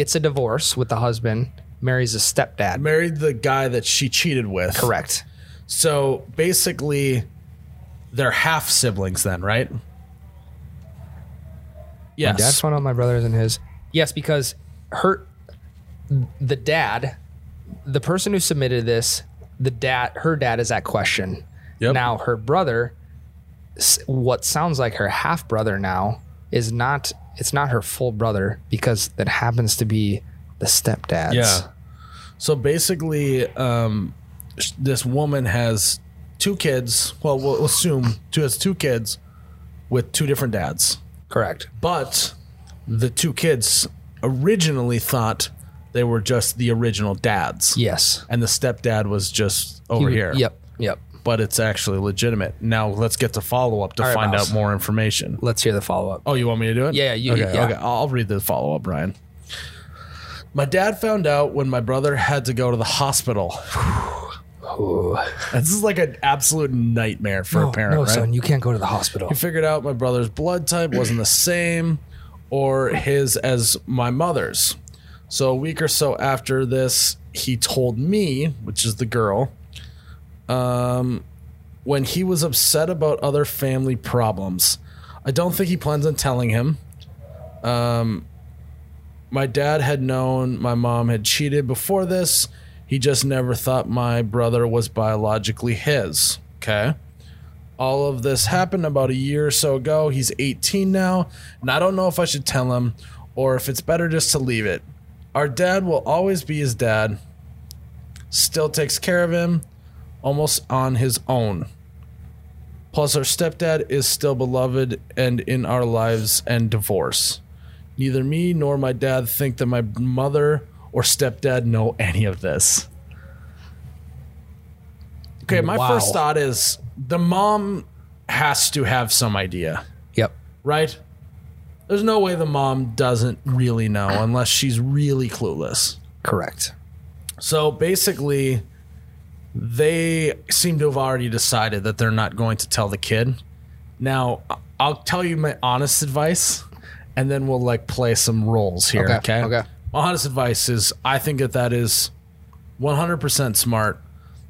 Gets a divorce with the husband, marries a stepdad. married the guy that she cheated with. Correct. So basically, they're half siblings then, right? Yes. My dad Yes. found out my brother isn't his. Yes, because her, the dad, the person who submitted this, the dad, her dad is at question. Yep. Now her brother, what sounds like her half brother now, is not. It's not her full brother because that happens to be the stepdad's. Yeah. So basically, um, sh- this woman has two kids. Well, we'll assume two has two kids with two different dads. Correct. But the two kids originally thought they were just the original dads. Yes. And the stepdad was just over He- here. Yep. Yep. But it's actually legitimate. Now let's get to follow up to right, find Miles. out more information. Let's hear the follow up. Oh, you want me to do it? Yeah, you- Okay, yeah. okay. I'll read the follow up, Ryan. My dad found out when my brother had to go to the hospital. This is like an absolute nightmare for a parent, no, right? son, you can't go to the hospital. He figured out my brother's blood type wasn't the same or his as my mother's. So a week or so after this, he told me, which is the girl, um, when he was upset about other family problems. I don't think he plans on telling him. Um, my dad had known my mom had cheated before this. He just never thought my brother was biologically his. Okay. All of this happened about a year or so ago. He's 18 now, and I don't know if I should tell him or if it's better just to leave it. Our dad will always be his dad, still takes care of him almost on his own. Plus, our stepdad is still beloved and in our lives and divorce. Neither me nor my dad think that my mother or stepdad know any of this. Okay, my Wow. first thought is the mom has to have some idea, Yep. right? There's no way the mom doesn't really know unless she's really clueless. Correct. So basically, they seem to have already decided that they're not going to tell the kid. Now, I'll tell you my honest advice, and then we'll like play some roles here. Okay, Okay. okay. My honest advice is I think that that is 100% smart.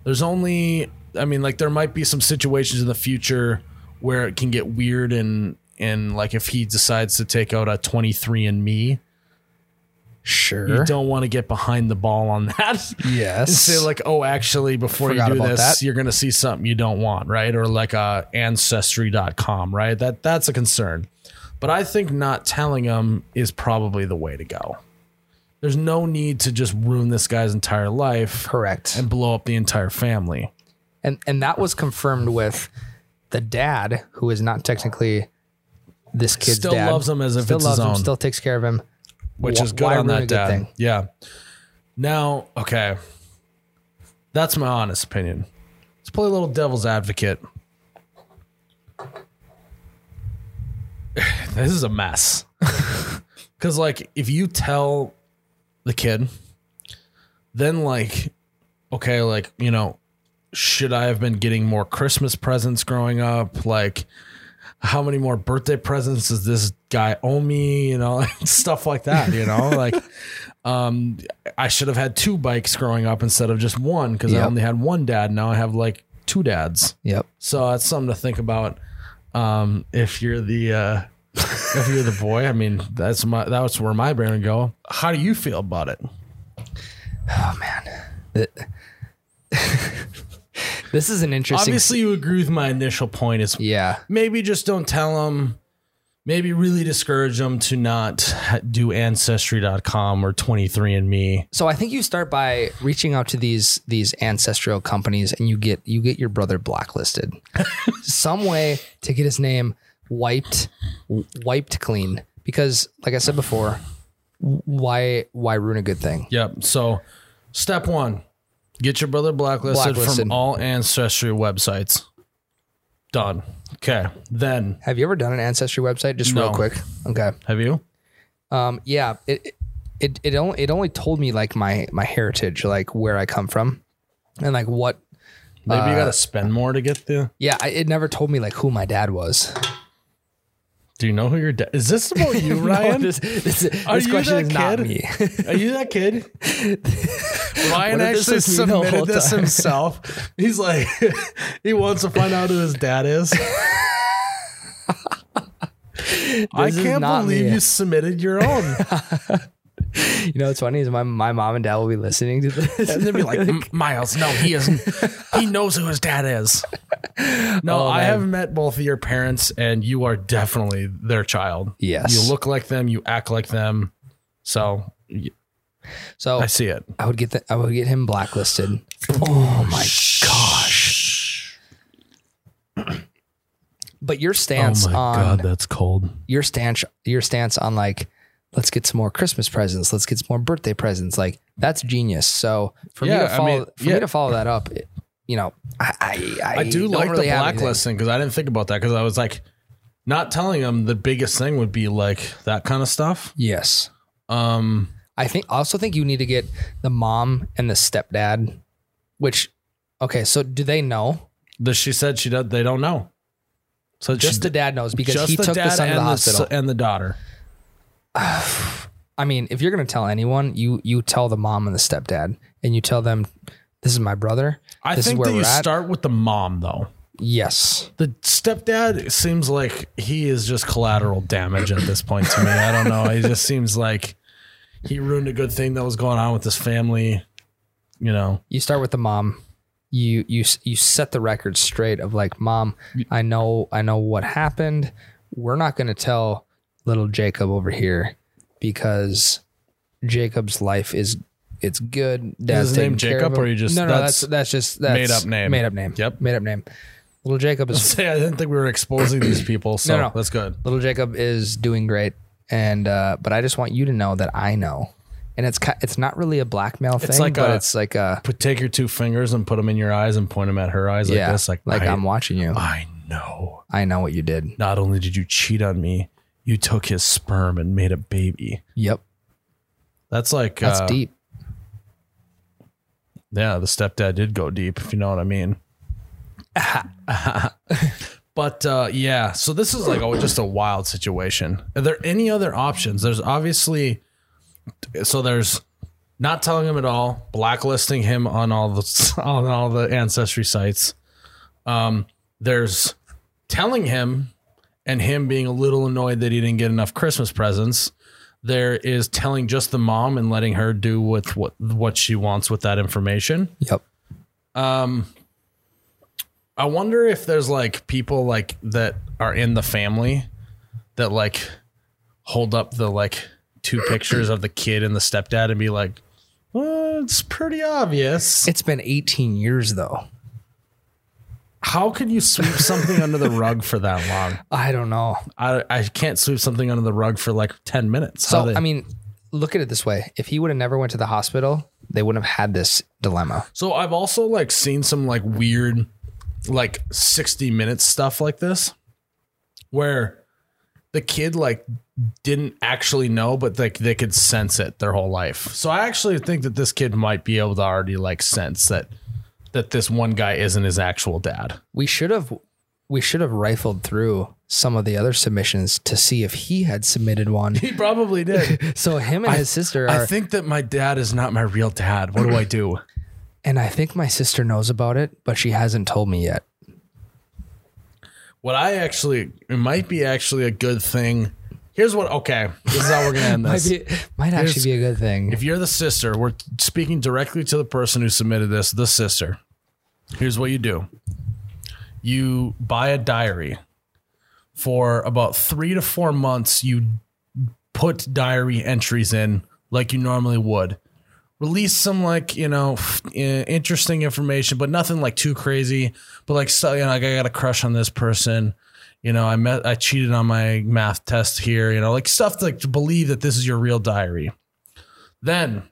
There's only, I mean, like there might be some situations in the future where it can get weird and and like if he decides to take out a 23andMe, Sure. you don't want to get behind the ball on that. yes. and say like, oh, actually, before Forgot you do this, that. you're gonna see something you don't want, right? Or like uh, ancestry.com, right? That that's a concern. But I think not telling them is probably the way to go. There's no need to just ruin this guy's entire life correct. and blow up the entire family. and and that was confirmed with the dad, who is not technically this kid's Still dad. loves him as if still it's loves his him, own. still takes care of him, which Wh- is good on that dad. thing? Yeah. Now, okay. That's my honest opinion. Let's play a little devil's advocate. this is a mess. Cuz like if you tell the kid then like okay, like, you know, should I have been getting more Christmas presents growing up? Like how many more birthday presents does this guy owe me? You know, stuff like that, you know, like, um, I should have had two bikes growing up instead of just one because I only had one dad. Now I have like two dads. Yep. So that's something to think about. Um, if you're the, uh, if you're the boy, I mean, that's my, that's where my brain would go. How do you feel about it? Oh man. it? This is an interesting. Obviously you agree with my initial point is yeah. maybe just don't tell them maybe really discourage them to not do ancestry.com or 23andme So I think you start by reaching out to these these ancestral companies, and you get you get your brother blacklisted. Some way to get his name wiped wiped clean, because like I said before, why why ruin a good thing? yep so step one get your brother blacklisted, Blacklisted. from all ancestry websites done okay then Have you ever done an ancestry website? Just real quick. Okay. have you Um, yeah, it it it only it only told me like my my heritage, like where I come from, and like what. maybe you Uh, gotta spend more to get the Yeah, I, it never told me like who my dad was. Do you know who your dad is this about you ryan No, this this, Are this you question that is not kid? me. Are you that kid? Ryan actually was me the whole submitted this time? himself. He's like, he wants to find out who his dad is. I can't not believe me. you submitted your own. you know what's funny is my my mom and dad will be listening to this. And they'll be like, "M- Miles, no, he isn't. He knows who his dad is. No, Oh, I have met both of your parents, and you are definitely their child. Yes. You look like them, you act like them. So so I see it. I would get the, I would get him blacklisted. Oh my gosh! But your stance oh my on God, that's cold. your stance your stance on like let's get some more Christmas presents, let's get some more birthday presents, like that's genius. So for me Yeah, to I follow mean, for yeah. me to follow that up, you know, I I, I, do don't like really the blacklisting because I didn't think about that because I was like, not telling them the biggest thing would be like that kind of stuff. Yes. Um, I think also think you need to get the mom and the stepdad, which okay, so do they know? the, she said she does. They don't know. So Just she, the dad knows because he the took the son to the hospital. and the daughter. I mean, if you're gonna tell anyone, you you tell the mom and the stepdad, and you tell them, "This is my brother. I this think is where that you at." start with the mom though. yes, The stepdad seems like he is just collateral damage at this point to me. I don't know. He just seems like he ruined a good thing that was going on with his family. You know, you start with the mom. You you you set the record straight of like, mom, I know I know what happened. We're not gonna tell little Jacob over here because Jacob's life is it's good. Dad's his name taking care Jacob, of him. or you just- no no that's that's that's just that's made up name. made up name Yep. made up name. Little Jacob is say I didn't think we were exposing these people. So No, no. that's good. little Jacob is doing great, and uh, but I just want you to know that I know, and it's ki- it's not really a blackmail thing, like but a- it's like a Put take your two fingers and put them in your eyes and point them at her eyes like yeah, this. Like like I, I'm watching you. I know. I know what you did. Not only did you cheat on me, you took his sperm and made a baby. Yep, That's like that's uh, deep. Yeah, the stepdad did go deep, if you know what I mean. but uh, yeah, so this is like just a wild situation. Are there any other options? There's obviously so there's not telling him at all, blacklisting him on all the on all the ancestry sites. Um, there's telling him and him being a little annoyed that he didn't get enough Christmas presents. There is telling just the mom and letting her do with what what she wants with that information. Yep. Um, I wonder if there's like people like that are in the family that like hold up the like two pictures of the kid and the stepdad and be like, well, it's pretty obvious. It's been 18 years though. How can you sweep something under the rug for that long? I don't know. I, I can't sweep something under the rug for like 10 minutes. How So they- I mean, look at it this way: if he would have never went to the hospital, they wouldn't have had this dilemma. So I've also like seen some like weird like 60 minutes stuff like this where the kid like didn't actually know but like they could sense it their whole life. So I actually think that this kid might be able to already like sense that that this one guy isn't his actual dad. We should have we should have rifled through some of the other submissions to see if he had submitted one. He probably did. So him and his sister are, I think that my dad is not my real dad. What do I do? and I think my sister knows about it, but she hasn't told me yet. What I actually it might be actually a good thing. Here's what okay, this is how we're gonna end this. Might, be, might actually be a good thing. If you're the sister, we're speaking directly to the person who submitted this, the sister. Here's what you do you buy a diary for about three to four months. You put diary entries in like you normally would. Release some like you know f- interesting information, but nothing like too crazy. But like so, you know, like I got a crush on this person. You know, I met, I cheated on my math test here. You know, like stuff like to believe that this is your real diary. Then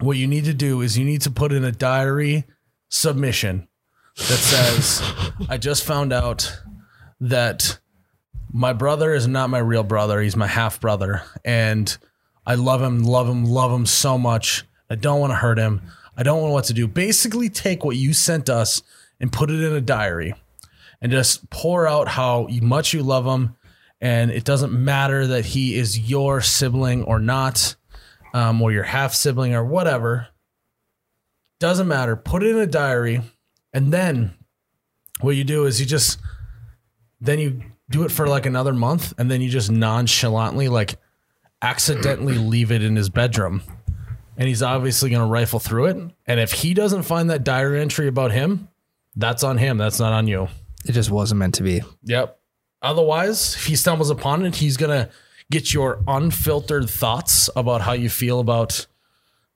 what you need to do is you need to put in a diary submission that says, I just found out that my brother is not my real brother. He's my half brother. And I love him, love him, love him so much. I don't want to hurt him. I don't know what to do. Basically, take what you sent us and put it in a diary and just pour out how much you love him. And it doesn't matter that he is your sibling or not, um, or your half sibling or whatever. Doesn't matter. Put it in a diary. And then what you do is you just, then you do it for like another month. And then you just nonchalantly, like, accidentally leave it in his bedroom. And he's obviously going to rifle through it. And if he doesn't find that diary entry about him, that's on him. That's not on you. It just wasn't meant to be. Yep. Otherwise, if he stumbles upon it, he's gonna get your unfiltered thoughts about how you feel about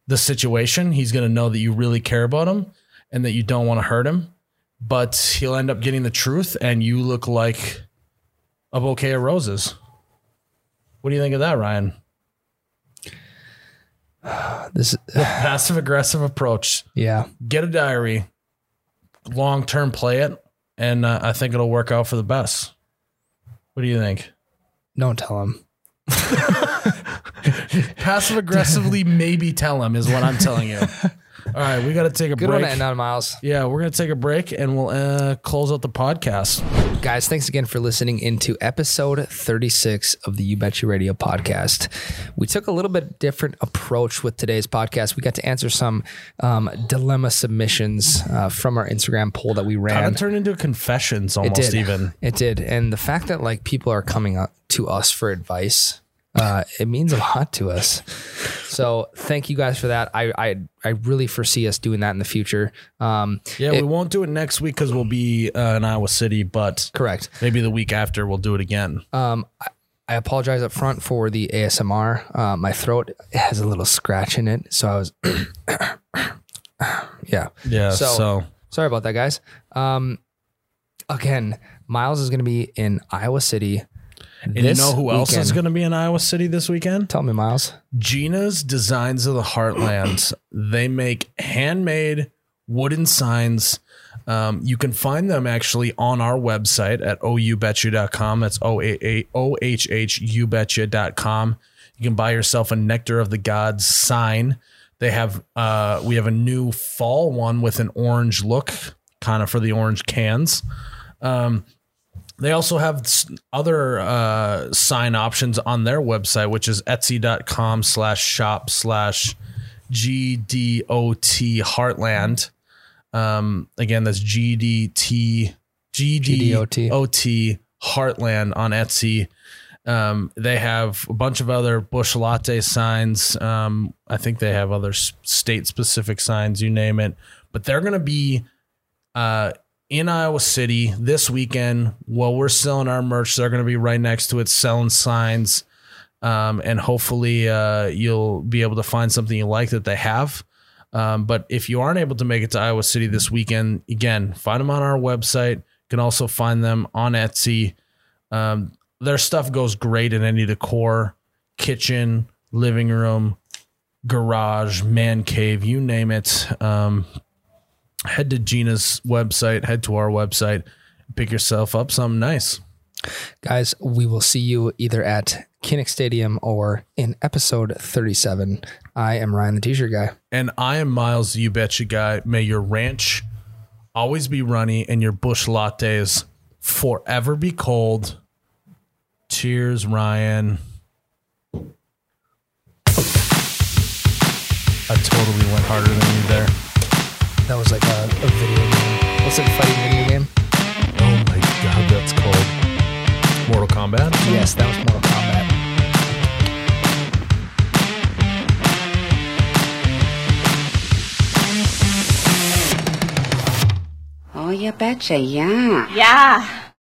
the situation. He's gonna know that you really care about him and that you don't want to hurt him. But he'll end up getting the truth, and you look like a bouquet of roses. What do you think of that, Ryan? This, Passive aggressive approach. yeah, Get a diary, long term play it, and uh, I think it'll work out for the best. What do you think? don't tell him. passive aggressively maybe tell him is what I'm telling you. All right, we got to take a break. Good one break. to end on, Miles. yeah, we're gonna take a break and we'll uh, close out the podcast. Guys, thanks again for listening into episode 36 of the You Bet You Radio podcast. We took a little bit different approach with today's podcast. We got to answer some um, dilemma submissions uh, from our Instagram poll that we Kind ran. of turned into confessions It almost did. even. It did. And the fact that like people are coming up to us for advice, uh, it means a lot to us. So thank you guys for that. I I, I really foresee us doing that in the future. Um, Yeah, it- we won't do it next week because we'll be uh, in Iowa City, but correct. maybe the week after we'll do it again. Um, I, I apologize up front for the ASMR. Uh, my throat has a little scratch in it, so I was, yeah. yeah, so- so, Sorry about that, guys. Um, again, Miles is going to be in Iowa City. And you know who else is going to be in Iowa City this weekend? Tell me, Miles. Gina's Designs of the Heartland. they make handmade wooden signs. Um, you can find them actually on our website at oubetcha.com. That's O-H-H ubetcha.com. You can buy yourself a Nectar of the Gods sign. They have uh, we have a new fall one with an orange look, kind of for the orange cans. Um, they also have other uh, sign options on their website, which is etsy.com slash shop slash GDOT Heartland. Um, again, that's GDT GDOT. GDOT Heartland on Etsy. Um, they have a bunch of other Busch latte signs. Um, I think they have other state specific signs, you name it. But they're going to be uh, in Iowa City this weekend while we're selling our merch. They're going to be right next to it selling signs. Um, and hopefully uh, you'll be able to find something you like that they have. Um, but if you aren't able to make it to Iowa City this weekend, again, find them on our website. You can also find them on Etsy. Um, their stuff goes great in any decor, kitchen, living room, garage, man cave, you name it. Head to Gina's website, head to our website, pick yourself up something nice. Guys, we will see you either at Kinnick Stadium or in episode 37. I am Ryan, the t-shirt guy. And I am Miles, you betcha guy. May your ranch always be runny and your Busch lattes forever be cold. Cheers, Ryan. I totally went harder than you there. That was like a, a video game. What's a fighting video game? Oh my god, that's cold. Mortal Kombat? Yes, that was Mortal Kombat. Oh, you betcha, yeah. Yeah.